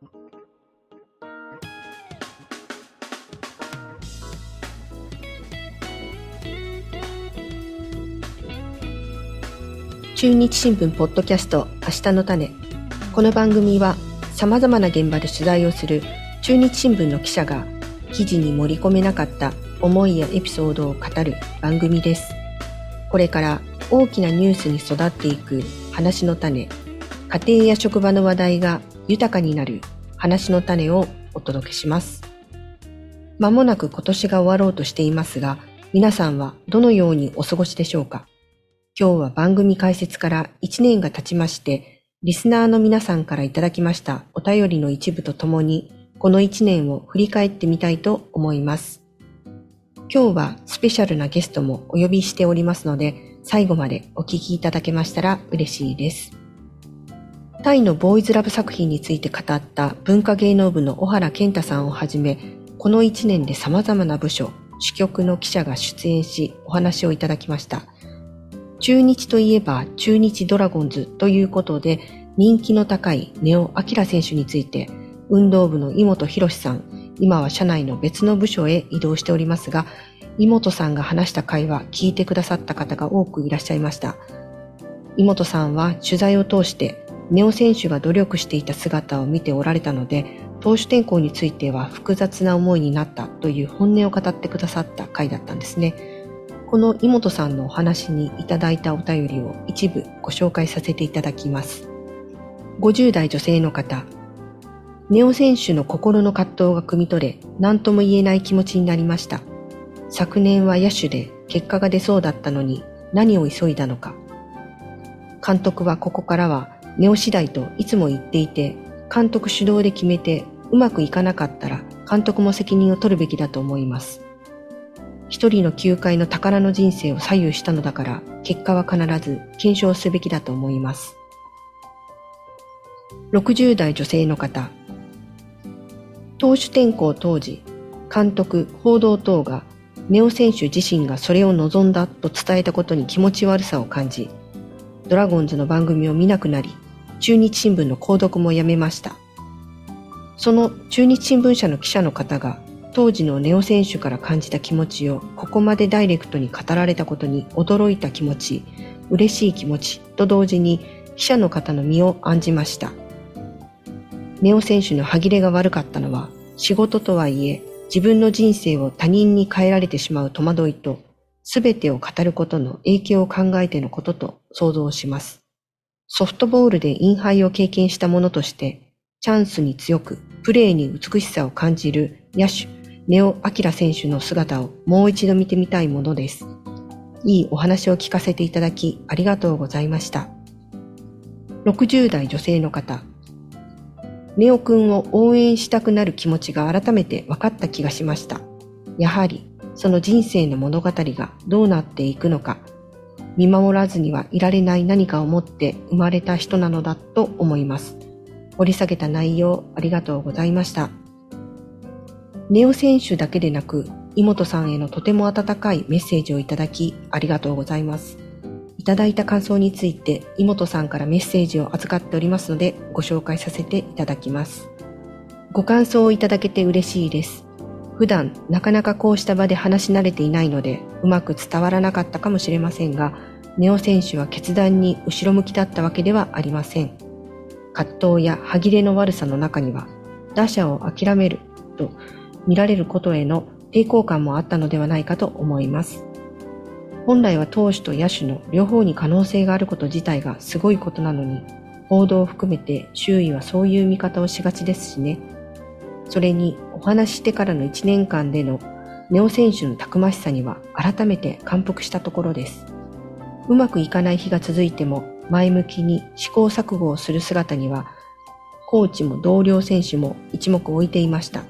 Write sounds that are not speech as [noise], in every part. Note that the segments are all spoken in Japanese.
中日新聞ポッドキャスト明日の種この番組は様々な現場で取材をする中日新聞の記者が記事に盛り込めなかった思いやエピソードを語る番組です。これから大きなニュースに育っていく話の種、家庭や職場の話題が豊かになる話の種をお届けします。まもなく今年が終わろうとしていますが、皆さんはどのようにお過ごしでしょうか？今日は番組開設から1年が経ちまして、リスナーの皆さんからいただきましたお便りの一部とともに、この1年を振り返ってみたいと思います。今日はスペシャルなゲストもお呼びしておりますので、最後までお聞きいただけましたら嬉しいです。タイのボーイズラブ作品について語った文化芸能部の小原健太さんをはじめ、この1年で様々な部署、主局の記者が出演しお話をいただきました。中日といえば中日ドラゴンズということで人気の高いネオ・アキラ選手について運動部の井本博さん、今は社内の別の部署へ移動しておりますが、井本さんが話した会話聞いてくださった方が多くいらっしゃいました。井本さんは取材を通してネオ選手が努力していた姿を見ておられたので、投手転向については複雑な思いになったという本音を語ってくださった回だったんですね。この井本さんのお話にいただいたお便りを一部ご紹介させていただきます。50代女性の方、ネオ選手の心の葛藤が汲み取れ、何とも言えない気持ちになりました。昨年は野手で結果が出そうだったのに何を急いだのか。監督はここからはネオ次第といつも言っていて、監督主導で決めてうまくいかなかったら監督も責任を取るべきだと思います。一人の球界の宝の人生を左右したのだから結果は必ず検証すべきだと思います。60代女性の方、投手転向当時、監督、報道等がネオ選手自身がそれを望んだと伝えたことに気持ち悪さを感じ、ドラゴンズの番組を見なくなり、中日新聞の購読もやめました。その中日新聞社の記者の方が当時のネオ選手から感じた気持ちをここまでダイレクトに語られたことに驚いた気持ち、嬉しい気持ちと同時に記者の方の身を案じました。ネオ選手の歯切れが悪かったのは仕事とはいえ自分の人生を他人に変えられてしまう戸惑いと全てを語ることの影響を考えてのことと想像します。ソフトボールでインハイを経験した者としてチャンスに強くプレーに美しさを感じる野手ネオ・アキラ選手の姿をもう一度見てみたいものです。いいお話を聞かせていただきありがとうございました。60代女性の方、ネオくんを応援したくなる気持ちが改めて分かった気がしました。やはり、その人生の物語がどうなっていくのか、見守らずにはいられない何かを持って生まれた人なのだと思います。掘り下げた内容ありがとうございました。ネオ選手だけでなく、井本さんへのとても温かいメッセージをいただきありがとうございます。いただいた感想について、井本さんからメッセージを預かっておりますので、ご紹介させていただきます。ご感想をいただけて嬉しいです。普段、なかなかこうした場で話し慣れていないので、うまく伝わらなかったかもしれませんが、ネオ選手は決断に後ろ向きだったわけではありません。葛藤や歯切れの悪さの中には、打者を諦めると見られることへの抵抗感もあったのではないかと思います。本来は投手と野手の両方に可能性があること自体がすごいことなのに、報道を含めて周囲はそういう見方をしがちですしね。それにお話ししてからの1年間でのネオ選手のたくましさには改めて感服したところです。うまくいかない日が続いても前向きに試行錯誤をする姿には、コーチも同僚選手も一目置いていました。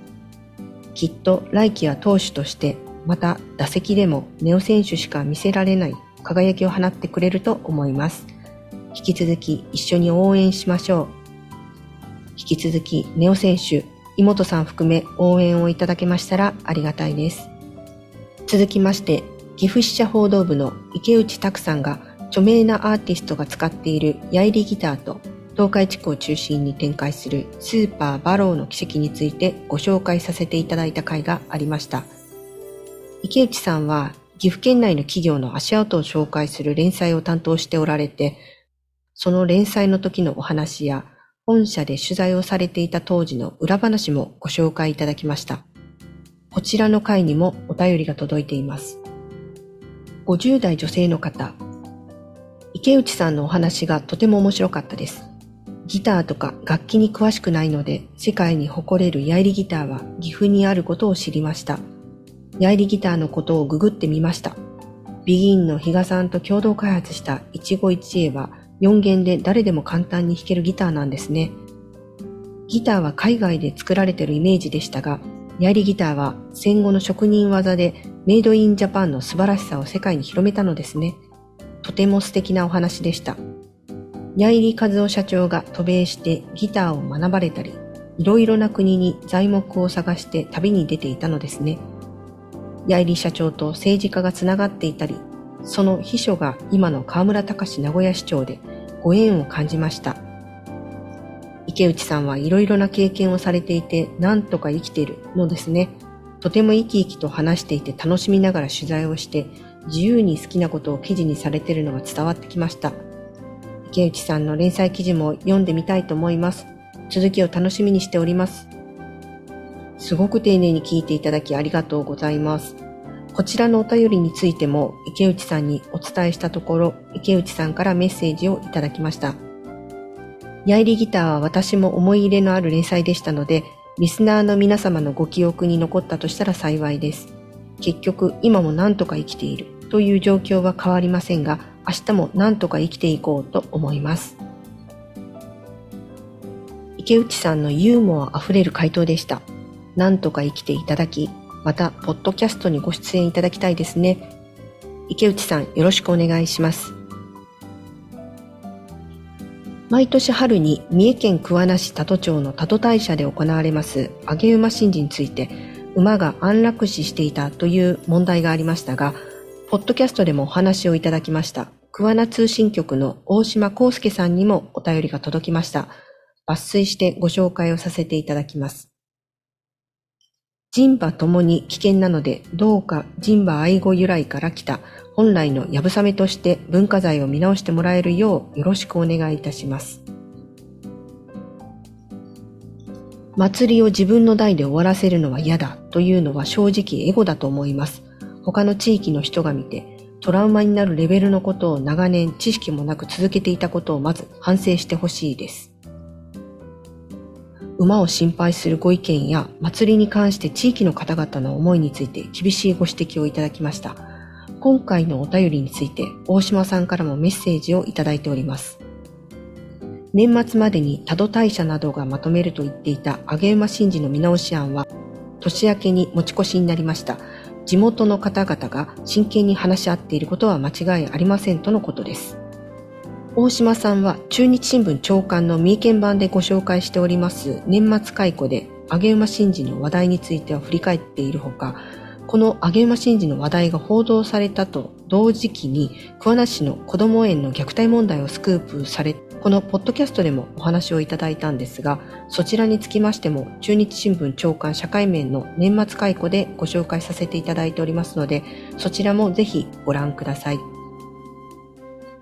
きっと来季は投手としてまた打席でもネオ選手しか見せられない輝きを放ってくれると思います。引き続き一緒に応援しましょう。引き続きネオ選手、妹さん含め応援をいただけましたらありがたいです。続きまして、岐阜支社報道部の池内拓さんが著名なアーティストが使っているヤイリギターと東海地区を中心に展開するスーパーバローの奇跡についてご紹介させていただいた回がありました。池内さんは岐阜県内の企業の足跡を紹介する連載を担当しておられて、その連載の時のお話や本社で取材をされていた当時の裏話もご紹介いただきました。こちらの回にもお便りが届いています。50代女性の方、池内さんのお話がとても面白かったです。ギターとか楽器に詳しくないので、世界に誇れるヤイリギターは岐阜にあることを知りました。ヤイリギターのことをググってみました。ビギンの比嘉さんと共同開発した一期一会は4弦で誰でも簡単に弾けるギターなんですね。ギターは海外で作られてるイメージでしたが、ヤイリギターは戦後の職人技でメイドインジャパンの素晴らしさを世界に広めたのですね。とても素敵なお話でした。ヤイリ和夫社長が渡米してギターを学ばれたり、いろいろな国に材木を探して旅に出ていたのですね。八重社長と政治家がつながっていたり、その秘書が今の河村隆名古屋市長でご縁を感じました。池内さんはいろいろな経験をされていて、なんとか生きているのですね。とても生き生きと話していて楽しみながら取材をして、自由に好きなことを記事にされているのが伝わってきました。池内さんの連載記事も読んでみたいと思います。続きを楽しみにしております。すごく丁寧に聞いていただきありがとうございます。こちらのお便りについても池内さんにお伝えしたところ、池内さんからメッセージをいただきました。ヤイリギターは私も思い入れのある連載でしたので、リスナーの皆様のご記憶に残ったとしたら幸いです。結局、今も何とか生きているという状況は変わりませんが、明日も何とか生きていこうと思います。池内さんのユーモアあふれる回答でした。なんとか生きていただき、また、ポッドキャストにご出演いただきたいですね。池内さん、よろしくお願いします。毎年春に三重県桑名市多度町の多度大社で行われます揚げ馬神事について、馬が安楽死していたという問題がありましたが、ポッドキャストでもお話をいただきました。桑名通信局の大島康介さんにもお便りが届きました。抜粋してご紹介をさせていただきます。人馬ともに危険なので、どうか人馬愛護由来から来た本来のやぶさめとして文化財を見直してもらえるようよろしくお願いいたします。祭りを自分の代で終わらせるのは嫌だというのは正直エゴだと思います。他の地域の人が見てトラウマになるレベルのことを長年知識もなく続けていたことをまず反省してほしいです。馬を心配するご意見や祭りに関して地域の方々の思いについて厳しいご指摘をいただきました。今回のお便りについて大島さんからもメッセージをいただいております。年末までに多度大社などがまとめると言っていた揚げ馬神事の見直し案は年明けに持ち越しになりました。地元の方々が真剣に話し合っていることは間違いありませんとのことです。大島さんは中日新聞長官の三重県版でご紹介しております年末解雇で揚げ馬神事の話題については振り返っているほか、この揚げ馬神事の話題が報道されたと同時期に桑名市の子ども園の虐待問題をスクープされ、このポッドキャストでもお話をいただいたんですが、そちらにつきましても中日新聞長官社会面の年末解雇でご紹介させていただいておりますので、そちらもぜひご覧ください。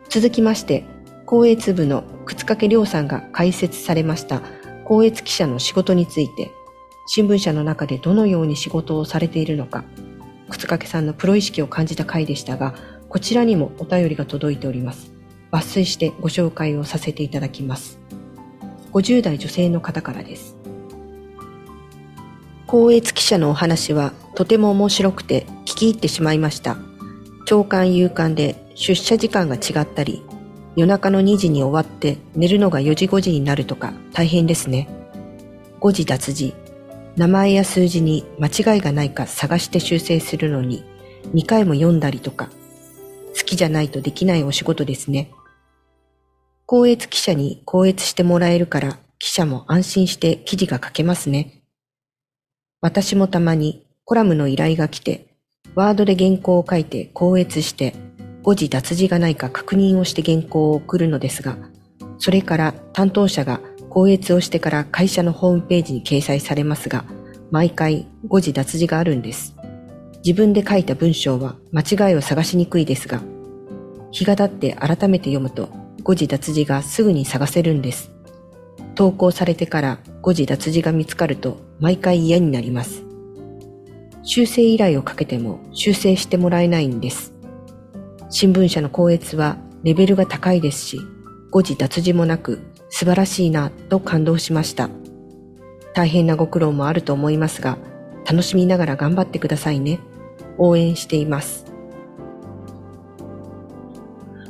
続きまして、光悦部の靴掛亮さんが解説されました光悦記者の仕事について、新聞社の中でどのように仕事をされているのか、靴掛さんのプロ意識を感じた回でしたが、こちらにもお便りが届いております。抜粋してご紹介をさせていただきます。50代女性の方からです。光悦記者のお話はとても面白くて聞き入ってしまいました。長官勇敢で出社時間が違ったり、夜中の2時に終わって寝るのが4時5時になるとか大変ですね。誤字脱字、名前や数字に間違いがないか探して修正するのに2回も読んだりとか、好きじゃないとできないお仕事ですね。公越記者に公越してもらえるから記者も安心して記事が書けますね。私もたまにコラムの依頼が来て、ワードで原稿を書いて公越して誤字脱字がないか確認をして原稿を送るのですが、それから担当者が校閲をしてから会社のホームページに掲載されますが、毎回誤字脱字があるんです。自分で書いた文章は間違いを探しにくいですが、日が経って改めて読むと誤字脱字がすぐに探せるんです。投稿されてから誤字脱字が見つかると毎回嫌になります。修正依頼をかけても修正してもらえないんです。新聞社の校閲はレベルが高いですし、誤字脱字もなく素晴らしいなと感動しました。大変なご苦労もあると思いますが、楽しみながら頑張ってくださいね。応援しています。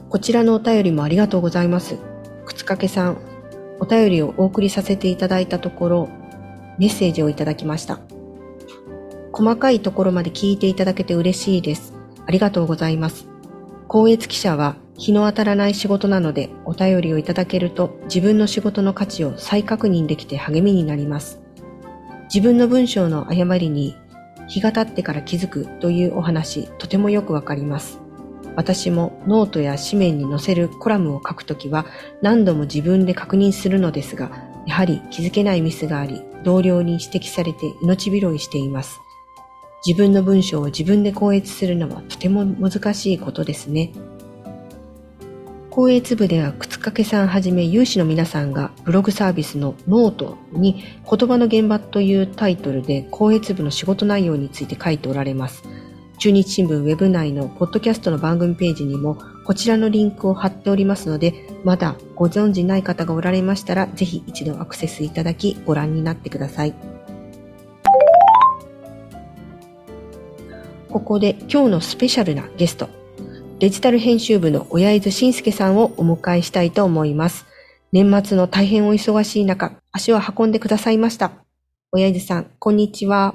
こちらのお便りもありがとうございます。くつかけさん、お便りをお送りさせていただいたところ、メッセージをいただきました。細かいところまで聞いていただけて嬉しいです。ありがとうございます。校閲記者は日の当たらない仕事なのでお便りをいただけると自分の仕事の価値を再確認できて励みになります。自分の文章の誤りに日が経ってから気づくというお話とてもよくわかります。私もノートや紙面に載せるコラムを書くときは何度も自分で確認するのですが、やはり気づけないミスがあり、同僚に指摘されて命拾いしています。自分の文章を自分で校閲するのはとても難しいことですね。校閲部では沓掛さんはじめ有志の皆さんがブログサービスのノートに言葉の現場というタイトルで校閲部の仕事内容について書いておられます。中日新聞ウェブ内のポッドキャストの番組ページにもこちらのリンクを貼っておりますので、まだご存知ない方がおられましたら、ぜひ一度アクセスいただきご覧になってください。ここで今日のスペシャルなゲスト、デジタル編集部の親伊豆慎介さんをお迎えしたいと思います。年末の大変お忙しい中、足を運んでくださいました。親伊豆さん、こんにちは。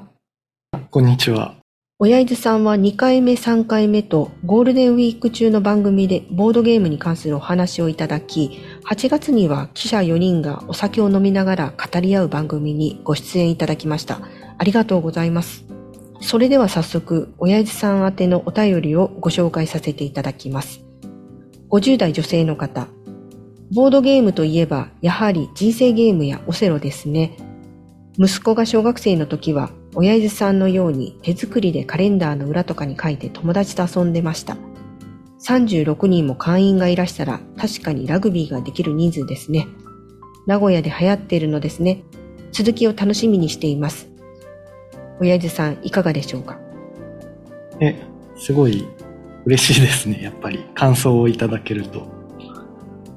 こんにちは。親伊豆さんは2回目、3回目とゴールデンウィーク中の番組でボードゲームに関するお話をいただき、8月には記者4人がお酒を飲みながら語り合う番組にご出演いただきました。ありがとうございます。それでは早速、親父さん宛てのお便りをご紹介させていただきます。50代女性の方。ボードゲームといえば、やはり人生ゲームやオセロですね。息子が小学生の時は、親父さんのように手作りでカレンダーの裏とかに書いて友達と遊んでました。36人も会員がいらしたら確かにラグビーができる人数ですね。名古屋で流行っているのですね。続きを楽しみにしています。親父さんいかがでしょうか？え、すごい嬉しいですね、やっぱり。感想をいただけると。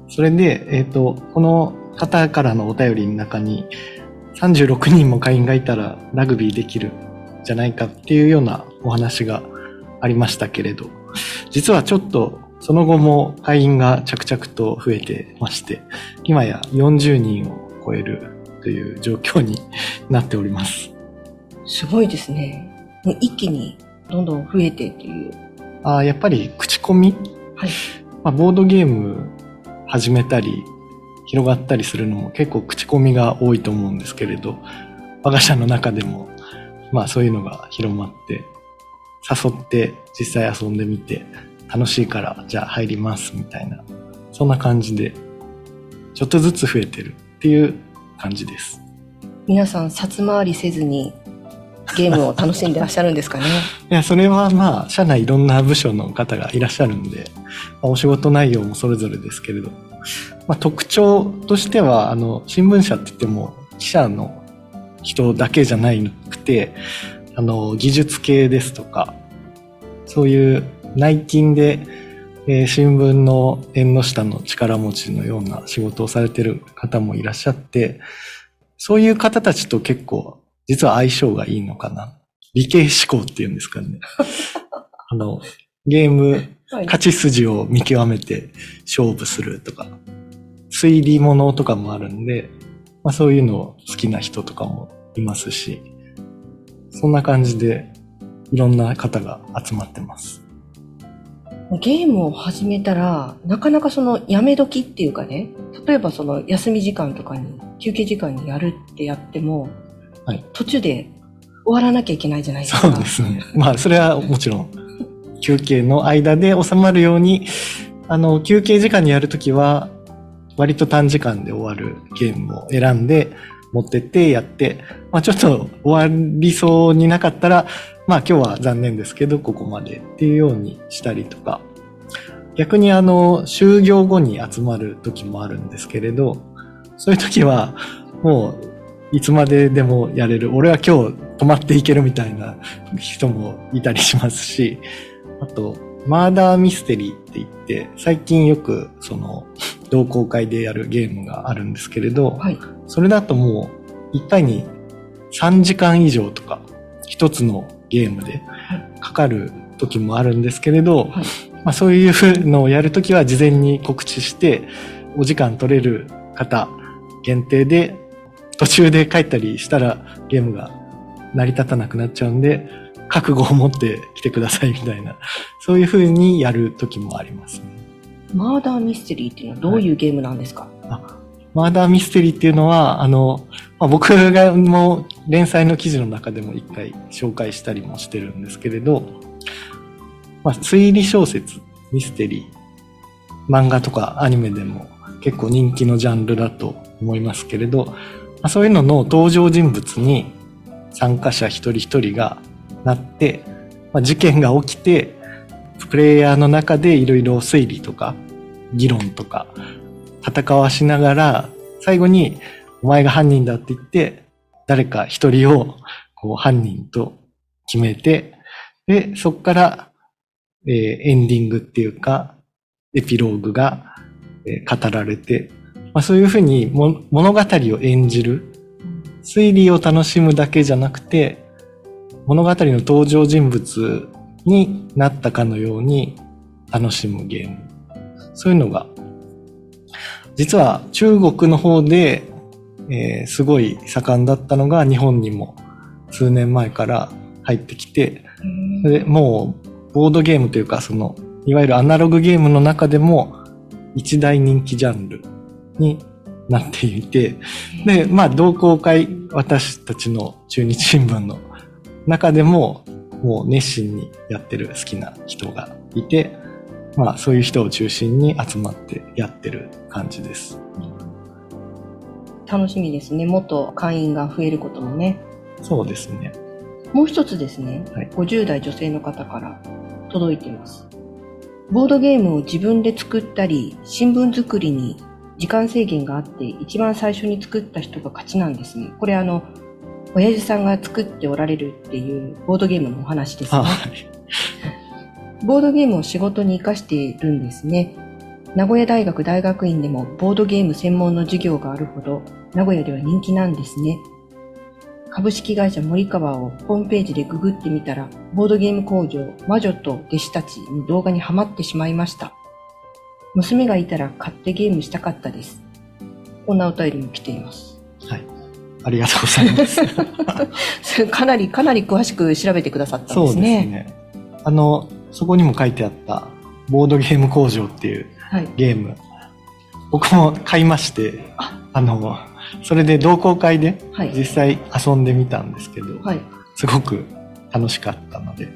それで、えっ、ー、と、この方からのお便りの中に、36人も会員がいたらラグビーできるじゃないかっていうようなお話がありましたけれど、実はちょっとその後も会員が着々と増えてまして、今や40人を超えるという状況になっております。すごいですね。もう一気にどんどん増えてっていう。あやっぱり口コミ、はい。まあ、ボードゲーム始めたり、広がったりするのも結構口コミが多いと思うんですけれど、我が社の中でも、まあそういうのが広まって、誘って実際遊んでみて、楽しいからじゃあ入りますみたいな、そんな感じで、ちょっとずつ増えてるっていう感じです。皆さん、札回りせずにゲームを楽しんでらっしゃるんですかね。[laughs] いや、それはまあ、社内いろんな部署の方がいらっしゃるんで、まあ、お仕事内容もそれぞれですけれど、まあ、特徴としては、あの、新聞社って言っても、記者の人だけじゃないくて、あの、技術系ですとか、そういう内勤で、えー、新聞の縁の下の力持ちのような仕事をされてる方もいらっしゃって、そういう方たちと結構実は相性がいいのかな？理系思考っていうんですかね。[laughs] あの、ゲーム、勝ち筋を見極めて勝負するとか、推理物とかもあるんで、まあそういうのを好きな人とかもいますし、そんな感じでいろんな方が集まってます。ゲームを始めたら、なかなかそのやめ時っていうかね、例えばその休み時間とかに、休憩時間にやるってやっても、はい、途中で終わらなきゃいけないじゃないですか。そうですね。まあ、それはもちろん、休憩の間で収まるように、あの、休憩時間にやるときは、割と短時間で終わるゲームを選んで持ってってやって、まあちょっと終わりそうになかったら、まあ今日は残念ですけど、ここまでっていうようにしたりとか、逆にあの、就業後に集まる時もあるんですけれど、そういう時は、もう、いつまででもやれる。俺は今日泊まっていけるみたいな人もいたりしますし、あと、マーダーミステリーって言って、最近よく、その、同好会でやるゲームがあるんですけれど、はい。それだともう、一回に3時間以上とか、一つのゲームでかかる時もあるんですけれど、はいまあそういうのをやるときは事前に告知して、お時間取れる方限定で、途中で帰ったりしたらゲームが成り立たなくなっちゃうんで、覚悟を持って来てくださいみたいな、そういう風にやる時もありますね。マーダーミステリーっていうのはどういうゲームなんですか、マーダーミステリーっていうのは、あの、まあ、僕がもう連載の記事の中でも一回紹介したりもしてるんですけれど、まあ、推理小説、ミステリー、漫画とかアニメでも結構人気のジャンルだと思いますけれど、まあ、そういうのの登場人物に参加者一人一人がなって、まあ、事件が起きて、プレイヤーの中でいろいろ推理とか議論とか戦わしながら、最後に、お前が犯人だって言って、誰か一人を、こう、犯人と決めて、で、そこから、エンディングっていうか、エピローグが、語られて、まあ、そういうふうにも物語を演じる、推理を楽しむだけじゃなくて、物語の登場人物になったかのように楽しむゲーム。そういうのが実は中国の方で、えーすごい盛んだったのが日本にも数年前から入ってきて、でもうボードゲームというかそのいわゆるアナログゲームの中でも一大人気ジャンルになっていて、で、まあ同好会、私たちの中日新聞の中でももう熱心にやってる好きな人がいて、まあそういう人を中心に集まってやってる感じです。楽しみですね。もっと会員が増えることもね。そうですね。もう一つですね、はい50代女性の方から届いています。ボードゲームを自分で作ったり、新聞作りに時間制限があって、一番最初に作った人が勝ちなんですね。これあの、親父さんが作っておられるっていうボードゲームのお話ですね。はい。ボードゲームを仕事に活かしているんですね。名古屋大学大学院でもボードゲーム専門の授業があるほど名古屋では人気なんですね。株式会社森川をホームページでググってみたら、ボードゲーム工場魔女と弟子たちの動画にハマってしまいました。娘がいたら買ってゲームしたかったです。こんなお便りも来ています。はい。ありがとうございます。[laughs] かなり、かなり詳しく調べてくださったんそうですですね。ね。あの、そこにも書いてあった、ボードゲーム工場っていうはい。ゲーム。僕も買いまして、あの、それで同好会ではい。実際遊んでみたんですけど、はい。すごく楽しかったので。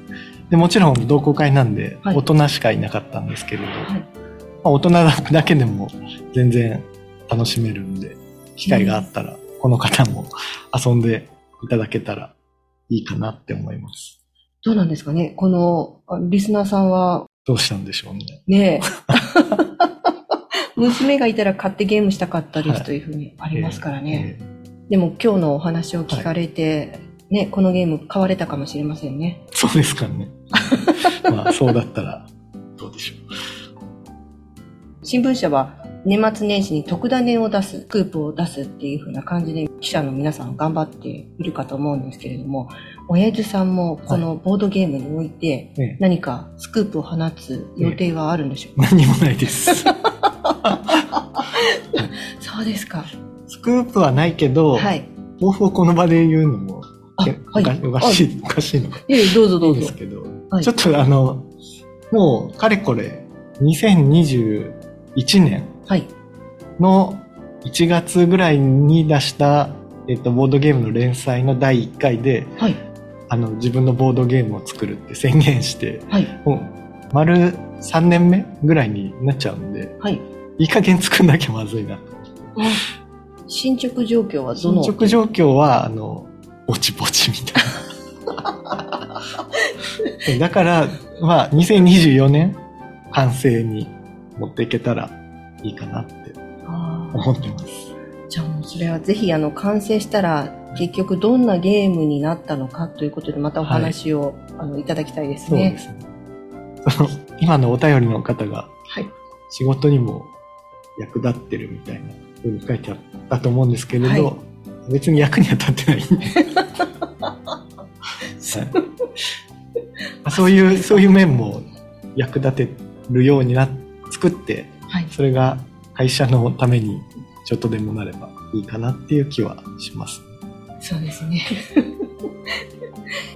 でもちろん同好会なんで、はい大人しかいなかったんですけれど、はい。まあ大人だけでも全然楽しめるんで、機会があったら、この方も遊んでいただけたらいいかなって思います。どうなんですかね？この、あリスナーさんは、どうしたんでしょうね。ねえ。[laughs] 娘がいたら買ってゲームしたかったではいすというふうにありますからね。えーでも今日のお話を聞かれて、ね、このゲーム買われたかもしれませんね。そうですかね。まあ、そうだったら、どうでしょ新聞社は年末年始に特ダネを出す、スクープを出すっていうふうな感じで記者の皆さん頑張っているかと思うんですけれども、親父さんもこのボードゲームにおいて何かスクープを放つ予定はあるんでしょうか、何もないです。[laughs] そうですか。スクープはないけど、はい。抱負をこの場で言うのも、はいおかしい、おかしいのか。ええ、どうぞどうぞです。けど、はいちょっとあの、もう、かれこれ、2021年はい。の1月ぐらいに出した、えっと、ボードゲームの連載の第1回で、はい。あの、自分のボードゲームを作るって宣言して、はい。もう、丸3年目ぐらいになっちゃうんで、はい。いい加減作んなきゃまずいなと。進捗状況はどの？進捗状況は、あの、ぼちぼちみたいな。[laughs] だから、まあ、2024年、完成に持っていけたらいいかなって思ってます。じゃあもうそれはぜひあの完成したら結局どんなゲームになったのかということでまたお話を、あのいただきたいですね。そうですね。[laughs] 今のお便りの方が、はい。仕事にも役立ってるみたいな風に書いてあったと思うんですけれど、はい別に役には立ってないんで。[laughs] はいまあそういう、そういう面も役立てるようにな、作って、はい。それが会社のためにちょっとでもなればいいかなっていう気はします。そうですね。[laughs]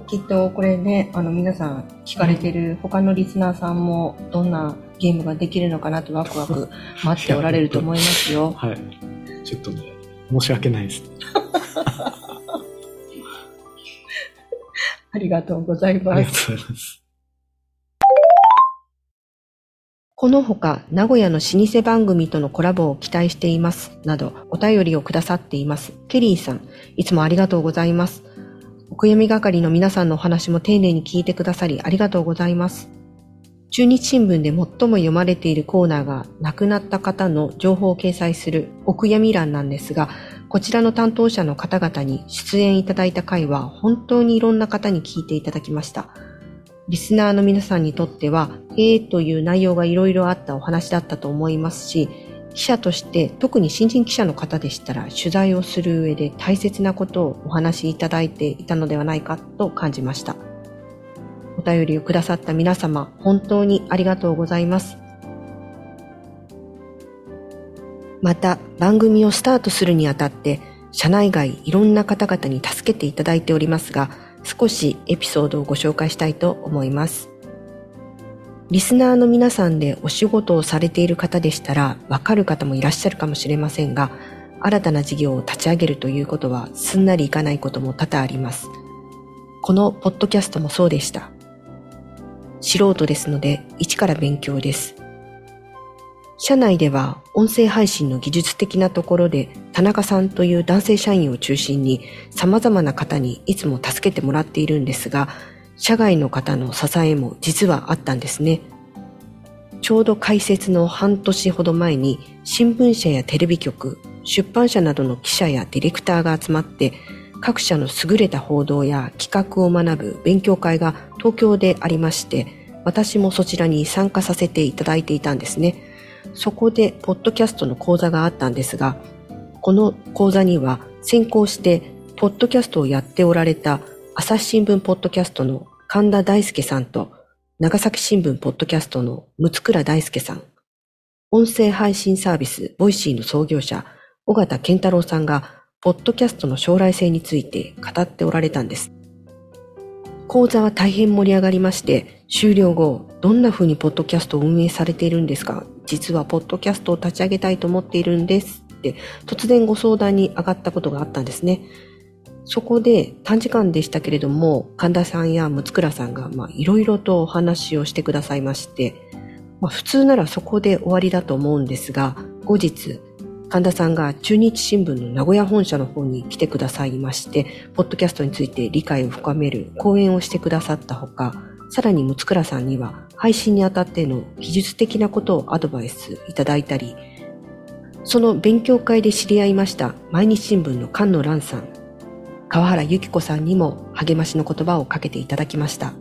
きっとこれね、あの皆さん聞かれてる他のリスナーさんもどんなゲームができるのかなとワクワク [laughs] 待っておられると思いますよ。[laughs] はい。ちょっとね、申し訳ないです。ありがとうございあります。がとうございます。このほか、名古屋の老舗番組とのコラボを期待しています。など、お便りをくださっています。ケリーさん、いつもありがとうございます。お悔やみ係の皆さんのお話も丁寧に聞いてくださりありがとうございます。中日新聞で最も読まれているコーナーが亡くなった方の情報を掲載するお悔やみ欄なんですが、こちらの担当者の方々に出演いただいた回は本当にいろんな方に聞いていただきました。リスナーの皆さんにとっては、ええという内容がいろいろあったお話だったと思いますし、記者として特に新人記者の方でしたら取材をする上で大切なことをお話しいただいていたのではないかと感じました。お便りをくださった皆様、本当にありがとうございます。また、番組をスタートするにあたって、社内外いろんな方々に助けていただいておりますが、少しエピソードをご紹介したいと思います。リスナーの皆さんでお仕事をされている方でしたら、わかる方もいらっしゃるかもしれませんが、新たな事業を立ち上げるということはすんなりいかないことも多々あります。このポッドキャストもそうでした。素人ですので、一から勉強です。社内では音声配信の技術的なところで田中さんという男性社員を中心に様々な方にいつも助けてもらっているんですが、社外の方の支えも実はあったんですね。ちょうど開設の半年ほど前に新聞社やテレビ局、出版社などの記者やディレクターが集まって各社の優れた報道や企画を学ぶ勉強会が東京でありまして、私もそちらに参加させていただいていたんですね。そこで、ポッドキャストの講座があったんですが、この講座には先行して、ポッドキャストをやっておられた朝日新聞ポッドキャストの神田大輔さんと、長崎新聞ポッドキャストの六倉大輔さん、音声配信サービス Voicy の創業者、緒方憲太郎さんが、ポッドキャストの将来性について語っておられたんです。講座は大変盛り上がりまして、終了後、どんな風にポッドキャストを運営されているんですか実はポッドキャストを立ち上げたいと思っているんですって、突然ご相談に上がったことがあったんですね。そこで短時間でしたけれども、神田さんや六倉さんが、いろいろとお話をしてくださいまして、まあ、普通ならそこで終わりだと思うんですが、後日、神田さんが中日新聞の名古屋本社の方に来てくださいまして、ポッドキャストについて理解を深める講演をしてくださったほか、さらに六倉さんには配信にあたっての技術的なことをアドバイスいただいたり、その勉強会で知り合いました毎日新聞の菅野蘭さん、川原由紀子さんにも励ましの言葉をかけていただきました。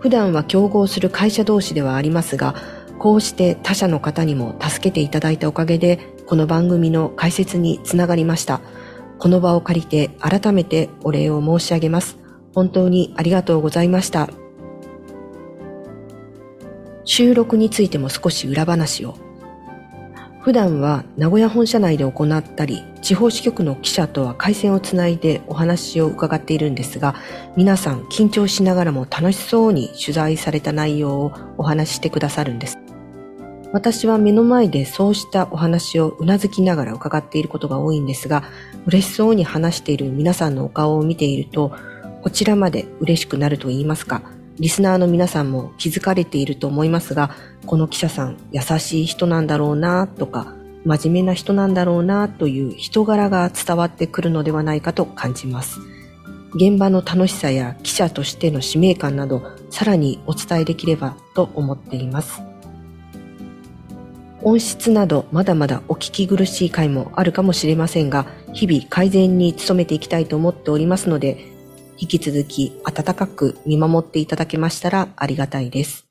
普段は競合する会社同士ではありますが、こうして他社の方にも助けていただいたおかげで、この番組の解説につながりました。この場を借りて改めてお礼を申し上げます。本当にありがとうございました。収録についても少し裏話を。普段は名古屋本社内で行ったり、地方支局の記者とは回線をつないでお話を伺っているんですが、皆さん緊張しながらも楽しそうに取材された内容をお話ししてくださるんです。私は目の前でそうしたお話をうなずきながら伺っていることが多いんですが、嬉しそうに話している皆さんのお顔を見ていると、こちらまで嬉しくなると言いますか、リスナーの皆さんも気づかれていると思いますが、この記者さん優しい人なんだろうなとか、真面目な人なんだろうなという人柄が伝わってくるのではないかと感じます。現場の楽しさや記者としての使命感など、さらにお伝えできればと思っています。音質などまだまだお聞き苦しい回もあるかもしれませんが、日々改善に努めていきたいと思っておりますので、引き続き温かく見守っていただけましたらありがたいです。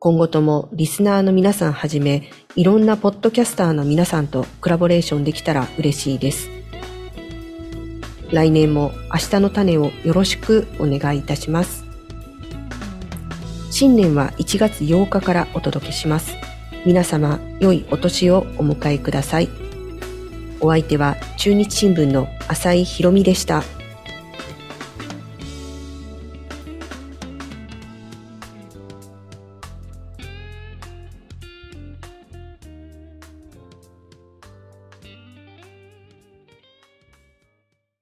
今後ともリスナーの皆さんはじめ、いろんなポッドキャスターの皆さんとコラボレーションできたら嬉しいです。来年も明日の種をよろしくお願いいたします。新年は1月8日からお届けします。皆様、良いお年をお迎えください。お相手は中日新聞の浅井博美でした。